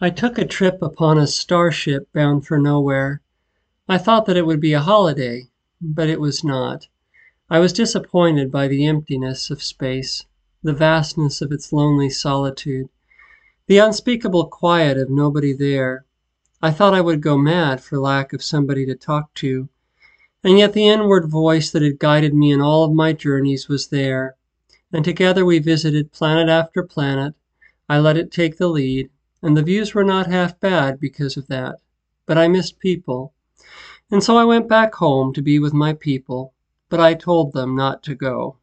I took a trip upon a starship bound for nowhere. I thought that it would be a holiday, but it was not. I was disappointed by the emptiness of space, the vastness of its lonely solitude, the unspeakable quiet of nobody there. I thought I would go mad for lack of somebody to talk to. And yet the inward voice that had guided me in all of my journeys was there, and together we visited planet after planet. I let it take the lead, and the views were not half bad because of that. But I missed people. And so I went back home to be with my people, but I told them not to go.